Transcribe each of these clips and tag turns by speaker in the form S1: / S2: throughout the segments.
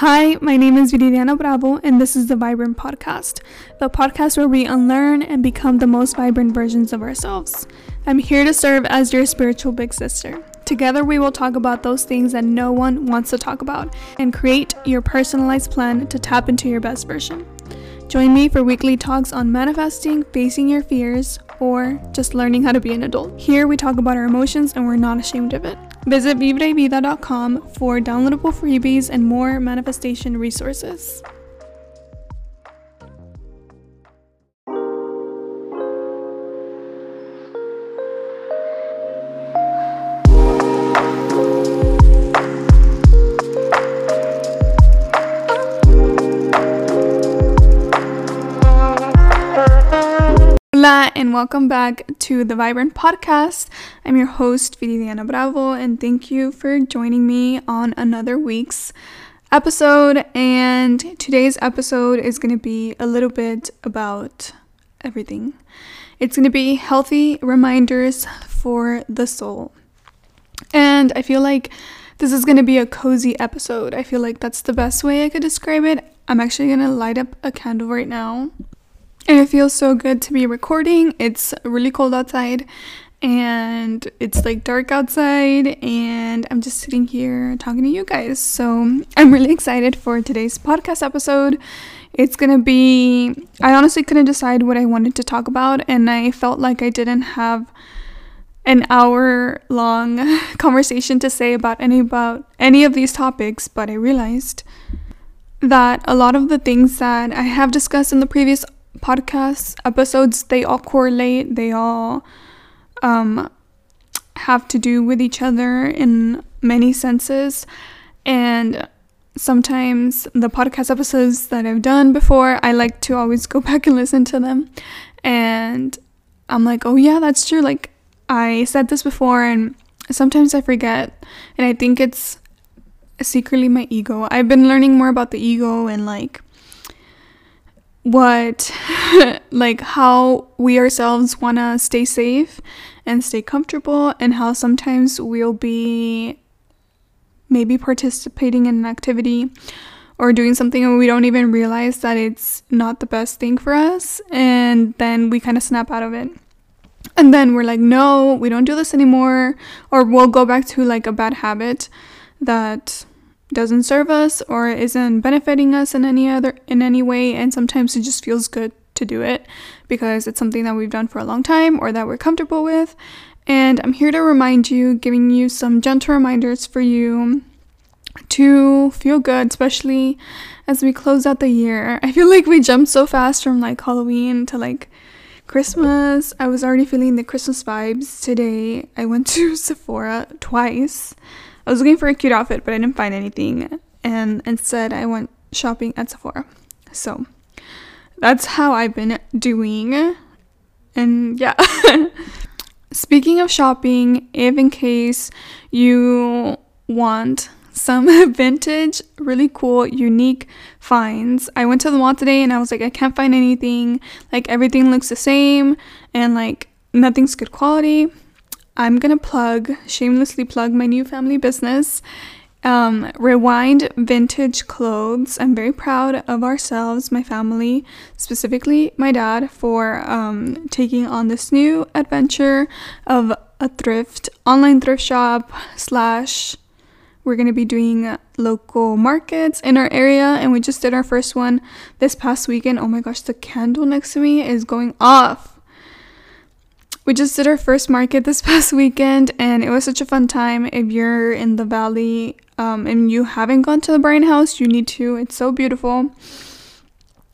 S1: Hi, my name is Viridiana Bravo, and this is the Vibrant Podcast, the podcast where we unlearn and become the most vibrant versions of ourselves. I'm here to serve as your spiritual big sister. Together, we will talk about those things that no one wants to talk about and create your personalized plan to tap into your best version. Join me for weekly talks on manifesting, facing your fears, or just learning how to be an adult. Here, we talk about our emotions and we're not ashamed of it. Visit vibrayvida.com for downloadable freebies and more manifestation resources. Hola and welcome back to the Vibrant Podcast. I'm your host, Viridiana Bravo, and thank you for joining me on another week's episode. And today's episode is going to be a little bit about everything. It's going to be healthy reminders for the soul. And I feel like this is going to be a cozy episode. I feel like that's the best way I could describe it. I'm actually going to light up a candle right now and it feels so good to be recording. It's really cold outside and it's like dark outside and I'm just sitting here talking to you guys. So I'm really excited for today's podcast episode. It's gonna be I honestly couldn't decide what I wanted to talk about and I felt like I didn't have an hour long conversation to say about any about any of these topics, but I realized that a lot of the things that I have discussed in the previous podcast episodes they all correlate they all um, have to do with each other in many senses. And sometimes the podcast episodes that i've done before i like to always go back and listen to them. And i'm like oh yeah that's true. Like i said this before and sometimes i forget and i think it's secretly my ego. I've been learning more about the ego and like what like how we ourselves want to stay safe and stay comfortable and how sometimes we'll be maybe participating in an activity or doing something and we don't even realize that it's not the best thing for us and then we kind of snap out of it. And then we're like no we don't do this anymore or we'll go back to like a bad habit that doesn't serve us or isn't benefiting us in any other in any way and sometimes it just feels good to do it because it's something that we've done for a long time or that we're comfortable with and I'm here to remind you giving you some gentle reminders for you to feel good especially as we close out the year. I feel like we jumped so fast from like Halloween to like Christmas. I was already feeling the Christmas vibes today. I went to Sephora twice I was looking for a cute outfit, but I didn't find anything, and instead I went shopping at Sephora. So that's how I've been doing. And yeah. Speaking of shopping, if in case you want some vintage, really cool, unique finds. I went to the mall today and I was like, I can't find anything. Like, everything looks the same and like nothing's good quality. I'm gonna plug, shamelessly plug my new family business, um, Rewind Vintage Clothes. I'm very proud of ourselves, my family, specifically my dad, for um, taking on this new adventure of a thrift, online thrift shop, slash, we're gonna be doing local markets in our area, and we just did our first one this past weekend. Oh my gosh, the candle next to me is going off we just did our first market this past weekend and it was such a fun time. If you're in the valley um, and you haven't gone to the Bryan House, you need to. It's so beautiful.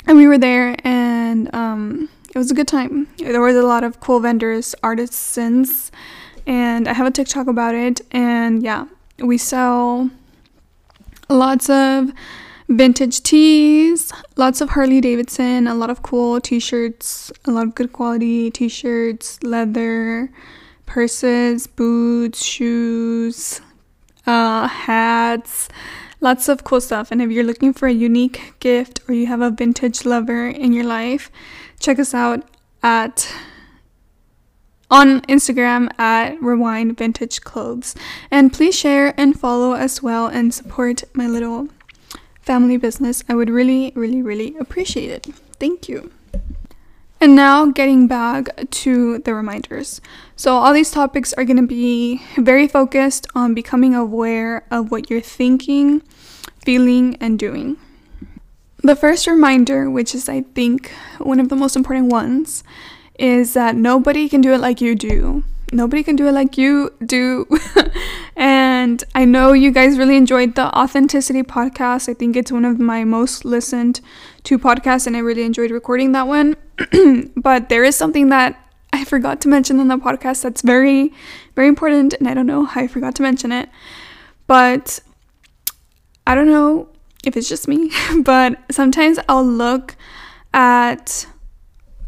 S1: And we were there and um, it was a good time. There was a lot of cool vendors, artisans, and I have a TikTok about it. And yeah, we sell lots of vintage tees, lots of Harley Davidson, a lot of cool t shirts, a lot of good quality t shirts, leather, purses, boots, shoes, uh, hats, lots of cool stuff. And if you're looking for a unique gift or you have a vintage lover in your life, check us out at on Instagram at Rewind Vintage Clothes. And please share and follow as well and support my little family business, I would really, really, really appreciate it. Thank you. And now getting back to the reminders. So, all these topics are going to be very focused on becoming aware of what you're thinking, feeling, and doing. The first reminder, which is, I think, one of the most important ones, is that nobody can do it like you do. Nobody can do it like you do. and I know you guys really enjoyed the Authenticity podcast. I think it's one of my most listened to podcasts, and I really enjoyed recording that one. but there is something that I forgot to mention in the podcast that's very, very important, and I don't know how I forgot to mention it. But I don't know if it's just me, but sometimes I'll look at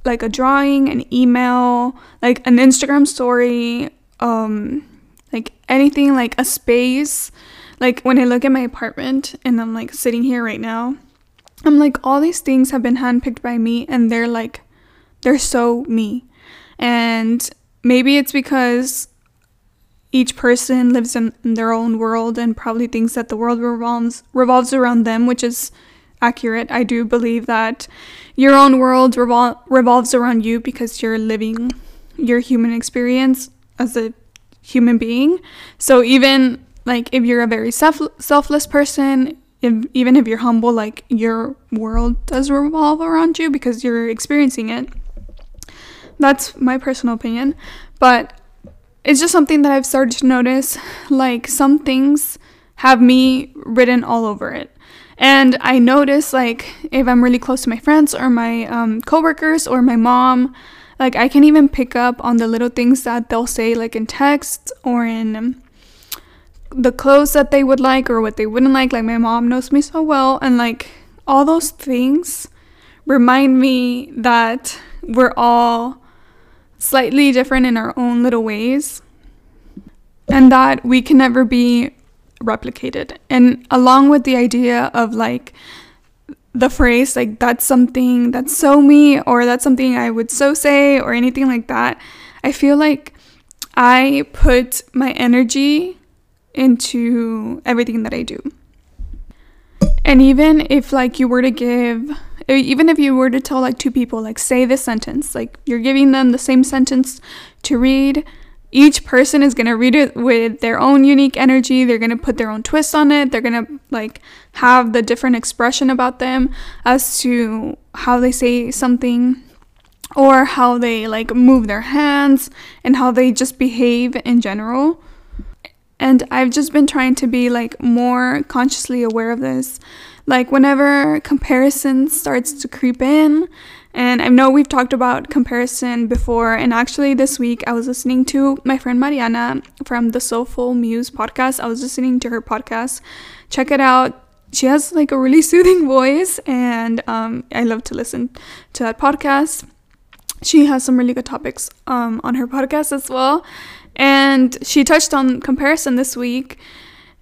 S1: like a drawing, an email, like an Instagram story, um, like anything like a space. Like when I look at my apartment and I'm like sitting here right now, I'm like all these things have been handpicked by me and they're like they're so me. And maybe it's because each person lives in, in, their own world and probably thinks that the world revolves revolves around them, which is accurate. I do believe that your own world revol- revolves around you because you're living your human experience as a human being. So even like if you're a very self- selfless person, if, even if you're humble, like your world does revolve around you because you're experiencing it. That's my personal opinion, but it's just something that I've started to notice. Like some things have me written all over it. And I notice, like, if I'm really close to my friends or my um, coworkers or my mom, like, I can even pick up on the little things that they'll say, like in text or in the clothes that they would like or what they wouldn't like. Like, my mom knows me so well. And, like, all those things remind me that we're all slightly different in our own little ways, and that we can never be replicated. And along with the idea of like the phrase, like that's something that's so me, or that's something I would so say, or anything like that, I feel like I put my energy into everything that I do. And even if like you were to give even if you were to tell like two people like say this sentence like you're giving them the same sentence to read each person is going to read it with their own unique energy. They're going to put their own twist on it. They're going to like have the different expression about them as to how they say something or how they like move their hands and how they just behave in general. And I've just been trying to be like more consciously aware of this. Like whenever comparison starts to creep in, and I know we've talked about comparison before, and actually this week I was listening to my friend Mariana from the Soulful Muse podcast. I was listening to her podcast. Check it out. She has like a really soothing voice, and um, I love to listen to that podcast. She has some really good topics um, on her podcast as well. And she touched on comparison this week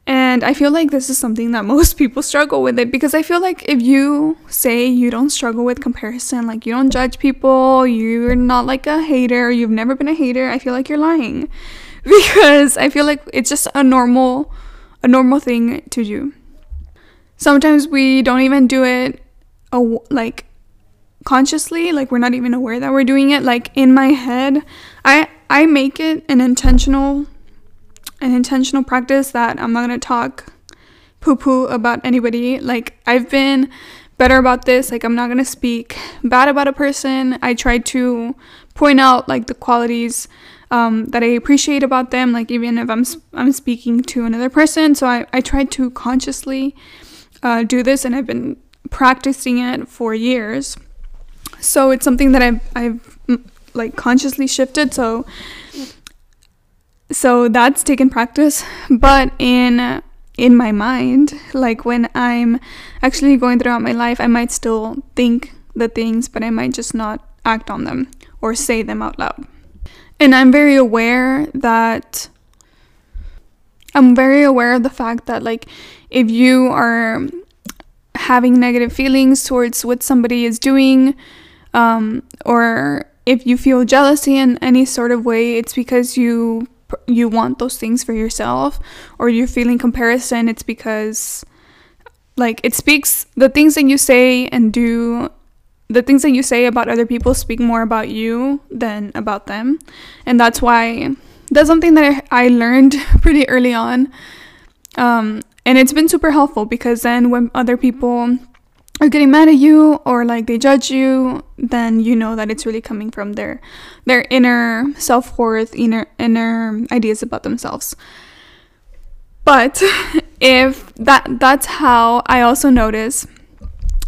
S1: and I feel like this is something that most people struggle with it because I feel like if you say you don't struggle with comparison, like you don't judge people, you're not like a hater, you've never been a hater, I feel like you're lying. Because I feel like it's just a normal a normal thing to do. Sometimes we don't even do it like consciously, like we're not even aware that we're doing it. Like in my head, I I make it an intentional an intentional practice that I'm not to talk poo poo about anybody. Like, I've been better about this. Like, I'm not to speak bad about a person. I try to point out, like, the qualities um, that I appreciate about them, like, even if I'm, I'm speaking to another person. So, I, I try to consciously uh, do this, and I've been practicing it for years. So, it's something that I've, I've like consciously shifted. So, so that's taken practice but in in my mind like when i'm actually going throughout my life i might still think the things but i might just not act on them or say them out loud. And i'm very aware that i'm very aware of the fact that like if you are having negative feelings towards what somebody is doing um, or if you feel jealousy in any sort of way it's because you you want those things for yourself or you're feeling comparison it's because like it speaks the things that you say and do the things that you say about other people speak more about you than about them. And that's why that's something that i, learned pretty early on. Um, and it's been super helpful because then when other people are getting mad at you or like they judge you then you know that it's really coming from their their inner self-worth inner inner ideas about themselves. But if that that's how i also notice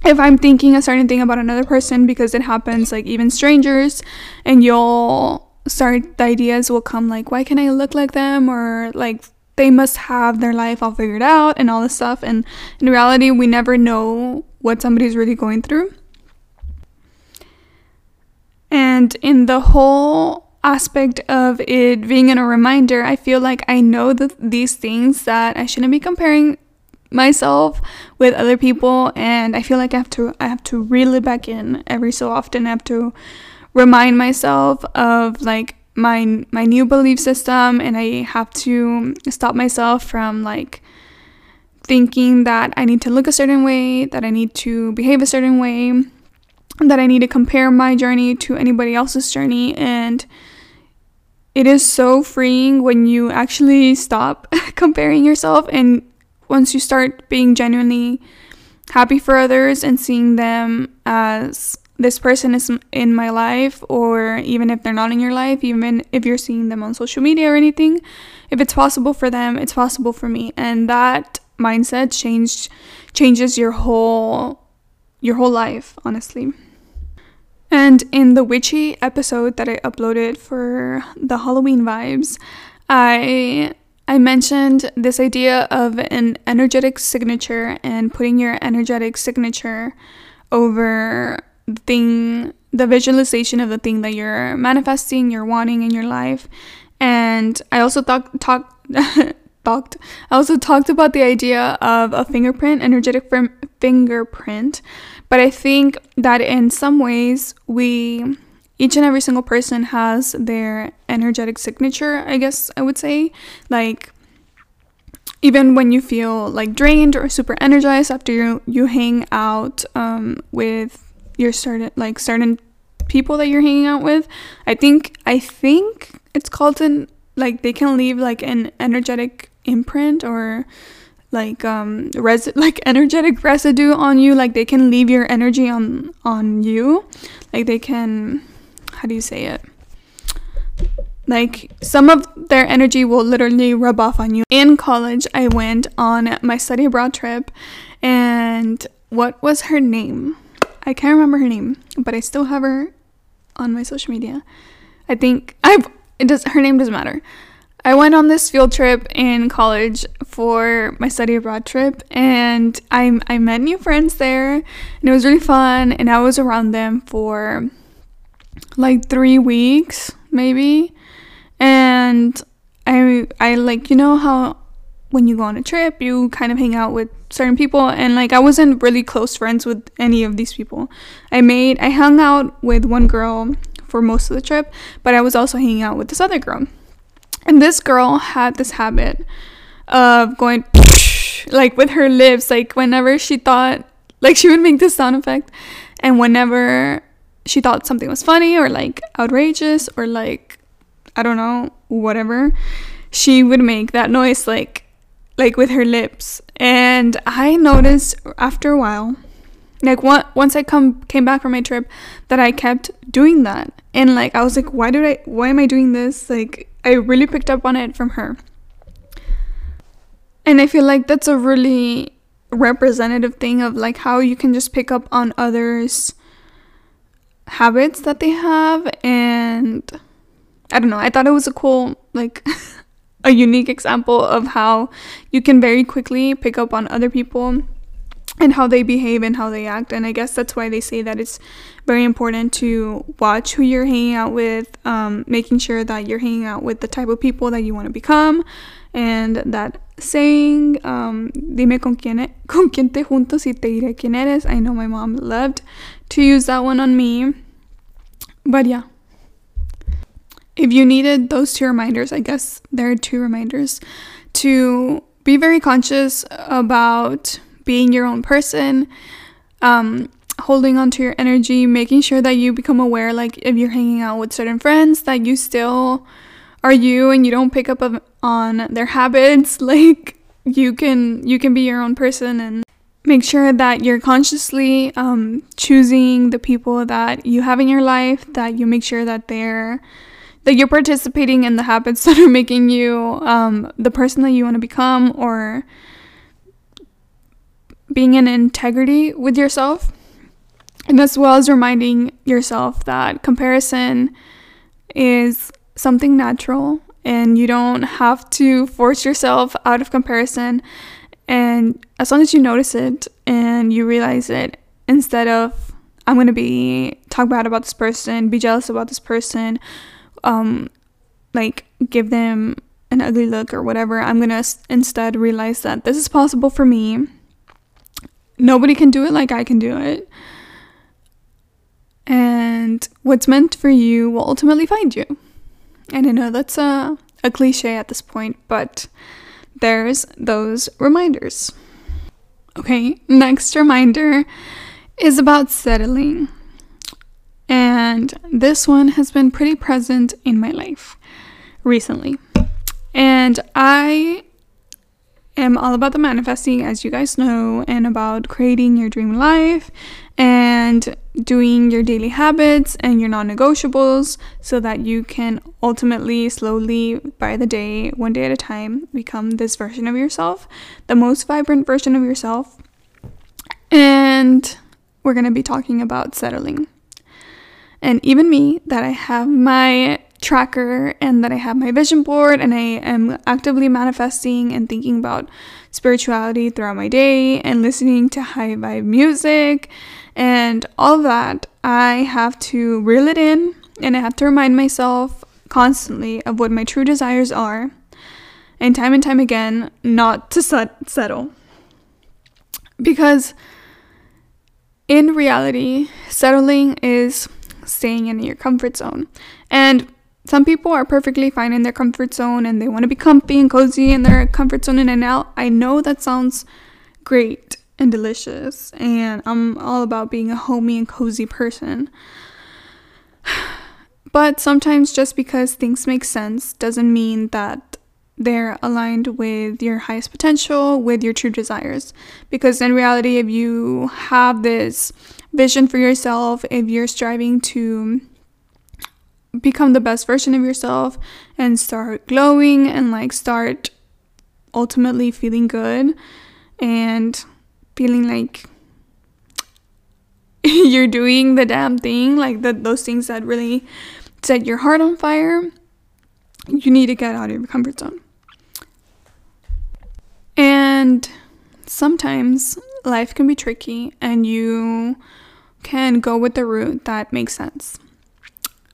S1: if i'm thinking a certain thing about another person because it happens like even strangers and you'll start the ideas will come like why can i look like them? or like they must have their life all figured out and all this stuff. And in reality we never know what somebody's really going through. And in the whole aspect of it being in a reminder, I feel like I know that these things that I shouldn't be comparing myself with other people and I feel like I have to I have to reel it back in every so often. I have to remind myself of like my my new belief system and I have to stop myself from like thinking that I need to look a certain way, that I need to behave a certain way, that I need to compare my journey to anybody else's journey. And it is so freeing when you actually stop comparing yourself and once you start being genuinely happy for others and seeing them as this person is in my life or even if they're not in your life even if you're seeing them on social media or anything if it's possible for them it's possible for me and that mindset changed changes your whole your whole life, honestly. And in the witchy episode that I uploaded for the Halloween vibes, I I mentioned this idea of an energetic signature and putting your energetic signature over the thing the visualization of the thing that you're manifesting, you're wanting in your life. And I also thought talk talked I also talked about the idea of a fingerprint, energetic fingerprint, but I think that in some ways we each and every single person has their energetic signature, I guess I would say. Like even when you feel like drained or super energized after you you hang out um, with your certain like certain people that you're hanging out with, I think I think it's called an like they can leave like an energetic imprint or like um res like energetic residue on you. Like they can leave your energy on on you. Like they can how do you say it? Like some of their energy will literally rub off on you. In college i went on my study abroad trip and what was her name? I can't remember her name but i still have her on my social media. I think i've it does her name doesn't matter. I went on this field trip in college for my study abroad trip and I I met new friends there and it was really fun and I was around them for like 3 weeks maybe. And I I like you know how when you go on a trip you kind of hang out with certain people? And like I wasn't really close friends with any of these people. I made I hung out with one girl for most of the trip, but I was also hanging out with this other girl. And this girl had this habit of going like with her lips, like whenever she thought, like she would make this sound effect, and whenever she thought something was funny or like outrageous or like I don't know, whatever, she would make that noise like like with her lips. And I noticed after a while, like once I come came back from my trip, that I kept doing that. And like I was like, why did I why am I doing this? Like I really picked up on it from her. And I feel like that's a really representative thing of like how you can just pick up on others' habits that they have and I don't know, I thought it was a cool like a unique example of how you can very quickly pick up on other people and how they behave and how they act. And I guess that's why they say that it's very important to watch who you're hanging out with, um, making sure that you're hanging out with the type of people that you want to become. And that saying, um, dime con quién, con quién te juntas y te diré quién eres. I know my mom loved to use that one on me. But yeah. If you needed those two reminders, I guess there are two reminders to be very conscious about being your own person, um, holding on to your energy, making sure that you become aware, like if you're hanging out with certain friends, that you still are you and you don't pick up on their habits. Like you can you can be your own person and make sure that you're consciously um, choosing the people that you have in your life. That you make sure that they're that you're participating in the habits that are making you um, the person that you want to become or being in integrity with yourself and as well as reminding yourself that comparison is something natural and you don't have to force yourself out of comparison. And as long as you notice it and you realize it instead of i'm to be talk bad about this person be jealous about this person um like give them an ugly look or whatever i'm to instead realize that this is possible for me nobody can do it like i can do it and what's meant for you will ultimately find you. And I know that's a, a cliche at this point, but there's those reminders. Okay, next reminder is about settling. And this one has been pretty present in my life recently. And I am all about the manifesting, as you guys know, and about creating your dream life and doing your daily habits and your non negotiables so that you can ultimately, slowly, by the day, one day at a time, become this version of yourself, the most vibrant version of yourself. And we're going to be talking about settling. And even me, that I have my tracker and that I have my vision board and I am actively manifesting and thinking about spirituality throughout my day and listening to high vibe music and all of that, I have to reel it in and I have to remind myself constantly of what my true desires are and time and time again not to set- settle. Because in reality, settling is staying in your comfort zone. And some people are perfectly fine in their comfort zone and they want to be comfy and cozy in their comfort zone. In and out. I know that sounds great and delicious, and I'm all about being a homey and cozy person. But sometimes just because things make sense doesn't mean that they're aligned with your highest potential, with your true desires. Because in reality, if you have this vision for yourself, if you're striving to become the best version of yourself and start glowing and like start ultimately feeling good and feeling like you're doing the damn thing, like the, those things that really set your heart on fire, you need to get out of your comfort zone. And sometimes life can be tricky and you can go with the route that makes sense.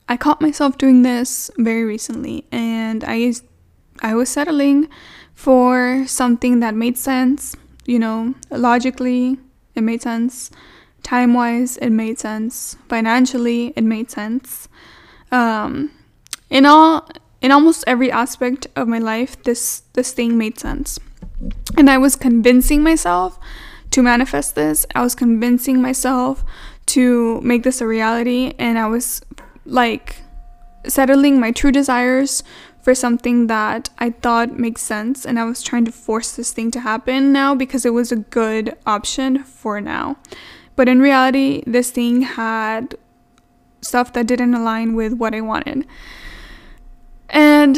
S1: I caught myself doing this very recently and I I was settling for something that made sense you know, logically, it made sense. Time wise, it made sense. Financially, it made sense. Um, in all, in almost every aspect of my life, this this thing made sense, and I was convincing myself to manifest this. I was convincing myself to make this a reality, and I was like settling my true desires for something that I thought makes sense and I was trying to force this thing to happen now because it was a good option for now. But in reality, this thing had stuff that didn't align with what I wanted. And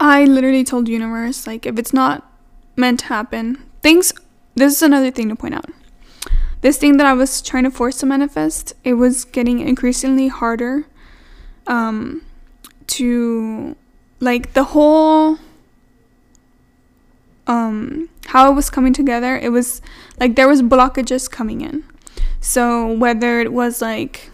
S1: I literally told universe like if it's not meant to happen, things this is another thing to point out. This thing that I was trying to force to manifest, it was getting increasingly harder um to like the whole um how it was coming together it was like there was blockages coming in. So whether it was like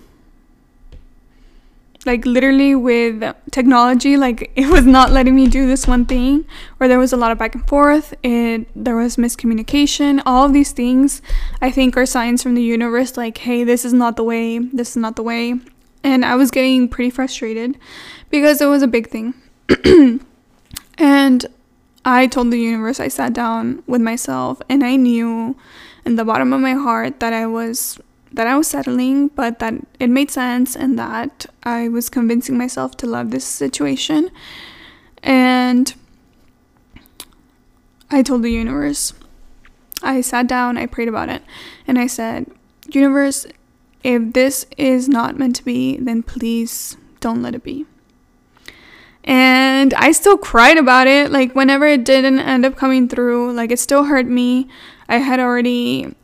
S1: like literally with technology like it was not letting me do this one thing or there was a lot of back and forth it there was miscommunication all of these things i think are signs from the universe like hey this is not the way this is not the way and i was getting pretty frustrated because it was a big thing. and I told the universe, I sat down with myself and I knew in the bottom of my heart that I was that I was settling, but that it made sense and that I was convincing myself to love this situation. And I told the universe, I sat down, I prayed about it, and I said, Universe, if this is not meant to be, then please don't let it be. And I still cried about it. Like, whenever it didn't end up coming through, like, it still hurt me. I had already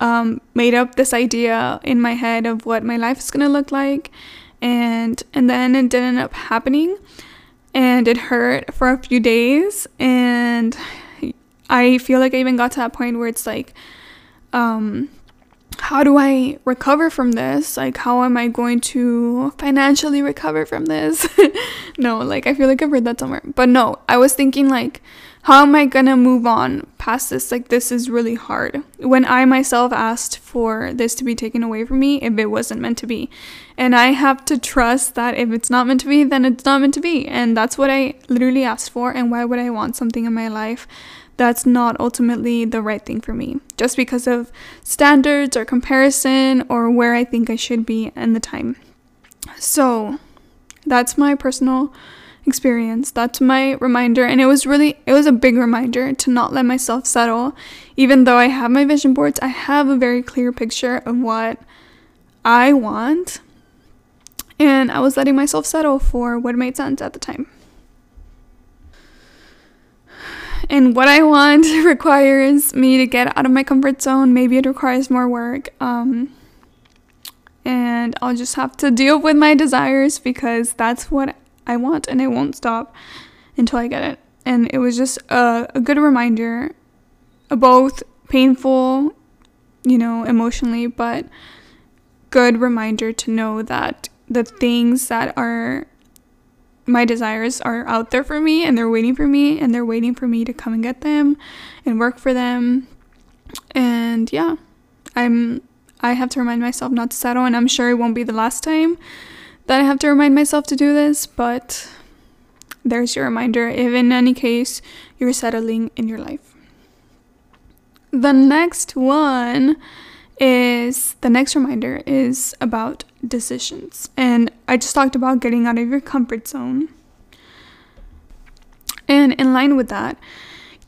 S1: um, made up this idea in my head of what my life is gonna look like, and and then it didn't end up happening, and it hurt for a few days, and I feel like I even got to that point where it's like, um, how do I recover from this? Like, how am I going to financially recover from this? no, like, I feel like I've read that somewhere. But no, I was thinking, like, how am I gonna move on past this? Like, this is really hard. When I myself asked for this to be taken away from me, if it wasn't meant to be. And I have to trust that if it's not meant to be, then it's not meant to be. And that's what I literally asked for. And why would I want something in my life that's not ultimately the right thing for me? Just because of standards or comparison or where I think I should be in the time. So, that's my personal experience. That's my reminder. And it was really, it was a big reminder to not let myself settle. Even though I have my vision boards, I have a very clear picture of what I want. And I was letting myself settle for what made sense at the time. And what I want requires me to get out of my comfort zone. Maybe it requires more work. Um, and I'll just have to deal with my desires because that's what I want and it won't stop until I get it. And it was just a, a good reminder, both painful, you know, emotionally, but good reminder to know that the things that are my desires are out there for me and they're waiting for me and they're waiting for me to come and get them and work for them. And yeah, I'm I have to remind myself not to settle and I'm sure it won't be the last time that I have to remind myself to do this, but there's your reminder if in any case you're settling in your life. The next one is the next reminder is about decisions. And I just talked about getting out of your comfort zone. And in line with that,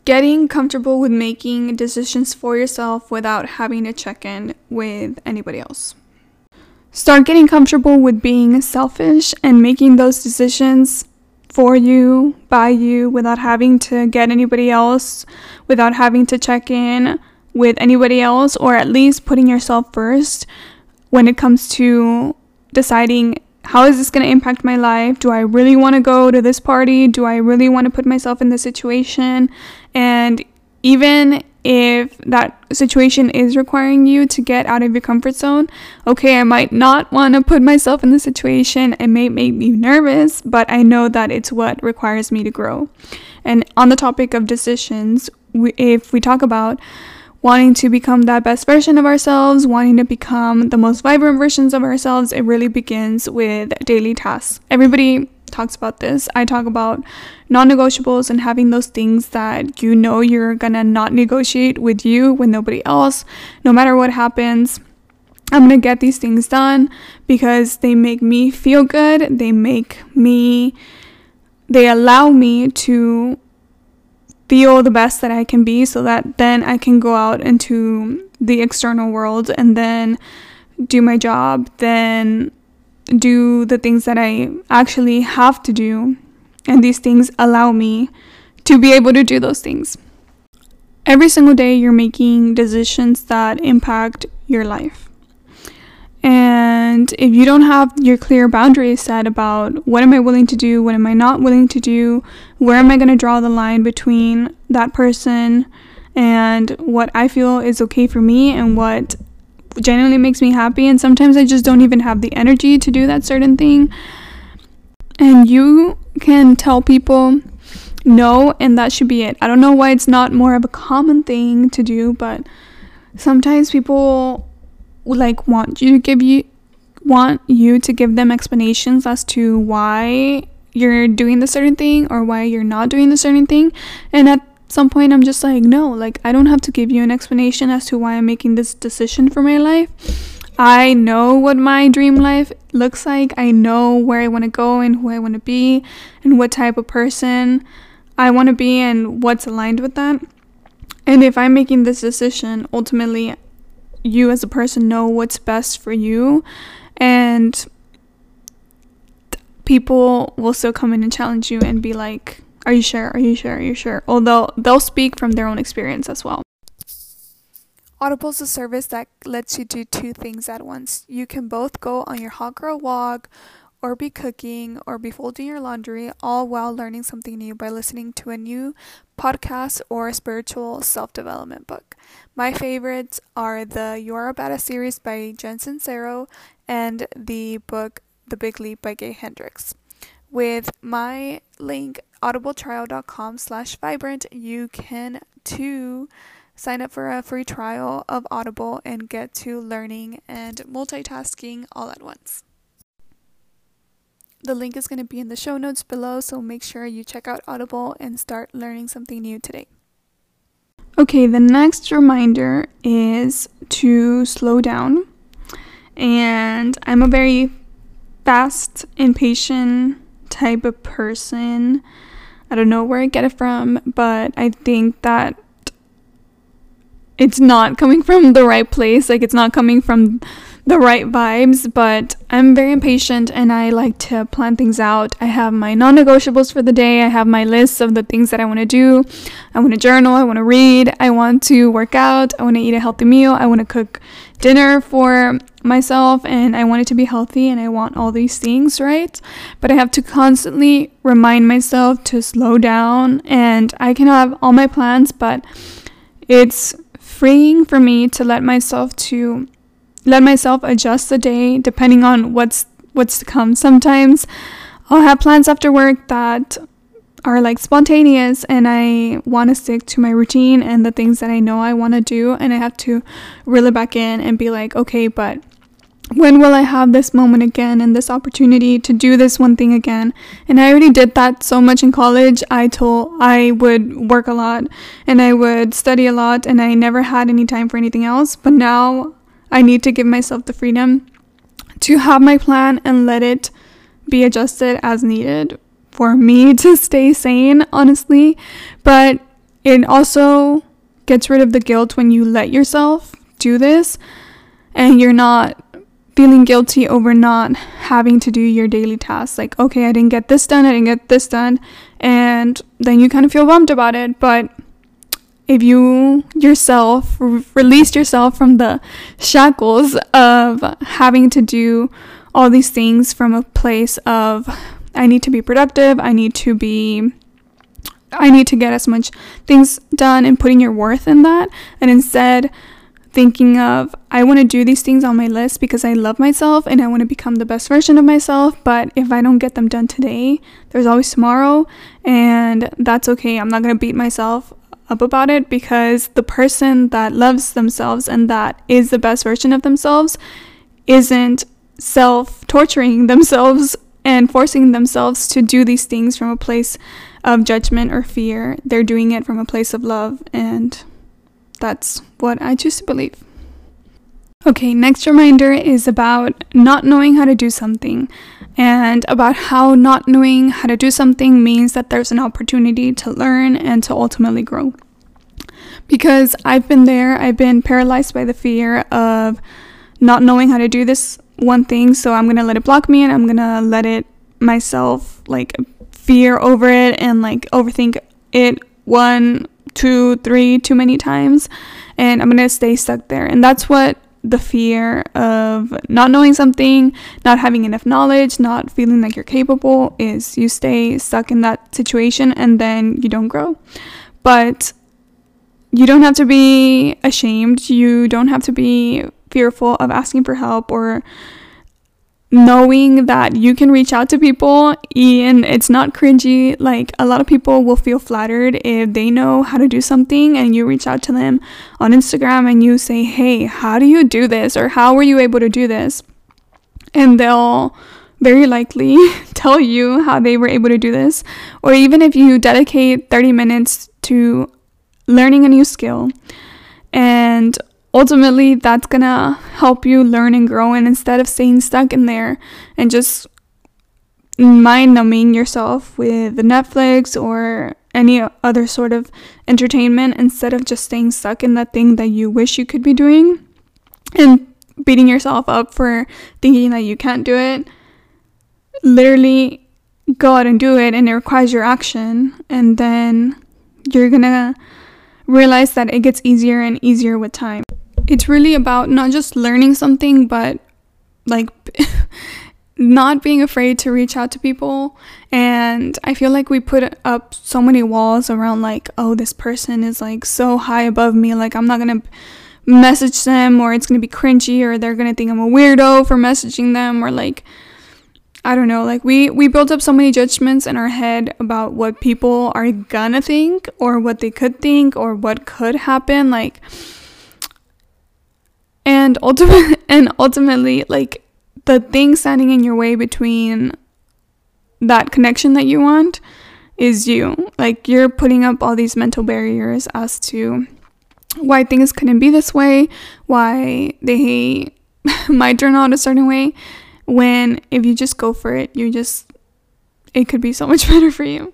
S1: getting comfortable with making decisions for yourself without having to check in with anybody else. Start getting comfortable with being selfish and making those decisions for you, by you, without having to get anybody else, without having to check in with anybody else, or at least putting yourself first when it comes to deciding how is this going to impact my life? Do I really want to go to this party? Do I really want to put myself in this situation? And even if that situation is requiring you to get out of your comfort zone, okay, I might not want to put myself in the situation. It may make me nervous, but I know that it's what requires me to grow. And on the topic of decisions, we, if we talk about wanting to become that best version of ourselves, wanting to become the most vibrant versions of ourselves, it really begins with daily tasks. Everybody talks about this. I talk about non negotiables and having those things that you know you're gonna not negotiate with you, with nobody else, no matter what happens. I'm gonna get these things done because they make me feel good. They make me, they allow me to feel the best that I can be so that then I can go out into the external world and then do my job, then do the things that I actually have to do. And these things allow me to be able to do those things. Every single day, you're making decisions that impact your life. And if you don't have your clear boundaries set about what am I willing to do, what am I not willing to do, where am I going to draw the line between that person and what I feel is okay for me and what genuinely makes me happy and sometimes I just don't even have the energy to do that certain thing. And you can tell people no and that should be it. I don't know why it's not more of a common thing to do, but sometimes people like want you to give you want you to give them explanations as to why you're doing the certain thing or why you're not doing the certain thing. And at some point, I'm just like, no, like, I don't have to give you an explanation as to why I'm making this decision for my life. I know what my dream life looks like. I know where I want to go and who I want to be and what type of person I want to be and what's aligned with that. And if I'm making this decision, ultimately, you as a person know what's best for you. And people will still come in and challenge you and be like, Are you sure? Are you sure? Are you sure? Although they'll speak from their own experience as well. Audible is a service that lets you do two things at once. You can both go on your hot girl walk, or be cooking, or be folding your laundry, all while learning something new by listening to a new podcast or a spiritual self development book. My favorites are the You Are a Badass series by Jen Sincero and the book The Big Leap by Gay Hendricks. With my link audibletrial.com slash vibrant, you can too sign up for a free trial of Audible and get to learning and multitasking all at once. The link is going to be in the show notes below, so make sure you check out Audible and start learning something new today. Okay, the next reminder is to slow down. And I'm a very fast, impatient type of person. I don't know where I get it from, but I think that it's not coming from the right place. Like, it's not coming from the right vibes, but I'm very impatient and I like to plan things out. I have my non negotiables for the day, I have my list of the things that I want to do. I want to journal, I want to read, I want to work out, I want to eat a healthy meal, I want to cook dinner for myself, and I want it to be healthy and I want all these things, right? But I have to constantly remind myself to slow down and I can have all my plans, but it's freeing for me to let myself to let myself adjust the day depending on what's what's to come. Sometimes I'll have plans after work that are like spontaneous and I want to stick to my routine and the things that I know I want to do and I have to reel it back in and be like, okay, but when will I have this moment again and this opportunity to do this one thing again? And I already did that so much in college. I told I would work a lot and I would study a lot and I never had any time for anything else. But now I need to give myself the freedom to have my plan and let it be adjusted as needed for me to stay sane, honestly. But it also gets rid of the guilt when you let yourself do this and you're not feeling guilty over not having to do your daily tasks. Like, okay, I didn't get this done, I didn't get this done. And then you kind of feel bummed about it. But if you yourself re- released yourself from the shackles of having to do all these things from a place of I need to be productive, I need to be I need to get as much things done and putting your worth in that and instead thinking of I want to do these things on my list because I love myself and I want to become the best version of myself, but if I don't get them done today, there's always tomorrow and that's okay. I'm not going to beat myself up about it because the person that loves themselves and that is the best version of themselves isn't self torturing themselves and forcing themselves to do these things from a place of judgment or fear. They're doing it from a place of love, and that's what I choose to believe. Okay, next reminder is about not knowing how to do something and about how not knowing how to do something means that there's an opportunity to learn and to ultimately grow. Because I've been there, I've been paralyzed by the fear of not knowing how to do this one thing, so I'm gonna let it block me and I'm gonna let it myself like fear over it and like overthink it one, two, three, too many times, and I'm gonna stay stuck there. And that's what the fear of not knowing something, not having enough knowledge, not feeling like you're capable is you stay stuck in that situation and then you don't grow. But you don't have to be ashamed. You don't have to be fearful of asking for help or knowing that you can reach out to people and it's not cringy. Like a lot of people will feel flattered if they know how to do something and you reach out to them on Instagram and you say, Hey, how do you do this? Or how were you able to do this? And they'll very likely tell you how they were able to do this. Or even if you dedicate 30 minutes to learning a new skill and ultimately that's gonna help you learn and grow and instead of staying stuck in there and just mind numbing yourself with Netflix or any other sort of entertainment instead of just staying stuck in that thing that you wish you could be doing and beating yourself up for thinking that you can't do it. Literally go out and do it, and it requires your action, and then you're gonna realize that it gets easier and easier with time. It's really about not just learning something, but like not being afraid to reach out to people. And I feel like we put up so many walls around, like, oh, this person is like so high above me, like, I'm not gonna message them, or it's gonna be cringy, or they're gonna think I'm a weirdo for messaging them, or like, I don't know, like we we built up so many judgments in our head about what people are gonna think or what they could think or what could happen like and ultimately and ultimately like the thing standing in your way between that connection that you want is you. Like you're putting up all these mental barriers as to why things couldn't be this way, why they might turn out a certain way when if you just go for it, you just it could be so much better for you.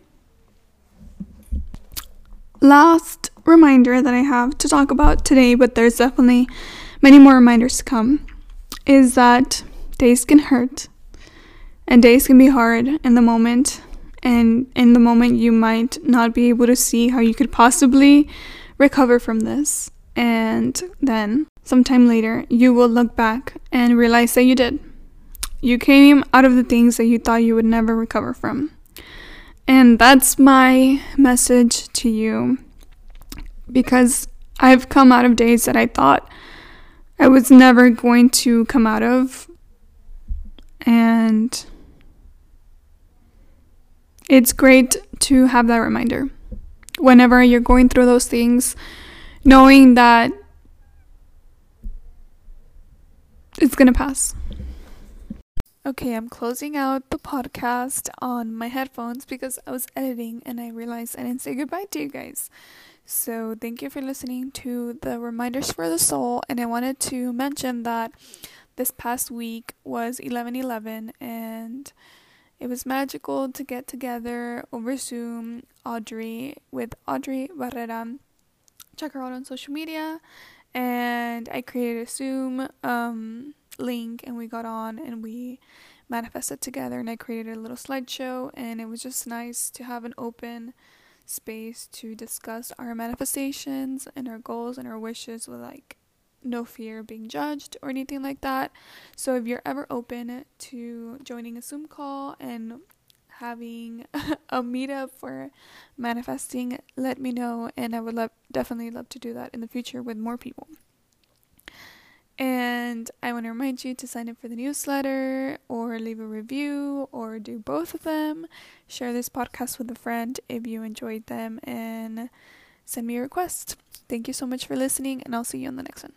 S1: Last reminder that I have to talk about today, but there's definitely many more reminders to come, is that days can hurt and days can be hard in the moment. And in the moment, you might not be able to see how you could possibly recover from this. And then, sometime later, you will look back and realize that you did. You came out of the things that you thought you would never recover from. And that's my message to you because I've come out of days that I thought I was never going to come out of. And it's great to have that reminder whenever you're going through those things, knowing that it's going to pass. Okay, I'm closing out the podcast on my headphones because I was editing and I realized I didn't say goodbye to you guys. So, thank you for listening to the Reminders for the Soul. And I wanted to mention that this past week was 11 11, and it was magical to get together over Zoom, Audrey, with Audrey Barrera. Check her out on social media. And I created a Zoom um, link and we got on and we manifested together and I created a little slideshow and it was just nice to have an open space to discuss our manifestations and our goals and our wishes with like no fear of being judged or anything like that. So if you're ever open to joining a Zoom call and having a meetup for manifesting, let me know and I would love definitely love to do that in the future with more people. And I want to remind you to sign up for the newsletter or leave a review or do both of them. Share this podcast with a friend if you enjoyed them and send me a request. Thank you so much for listening, and I'll see you on the next one.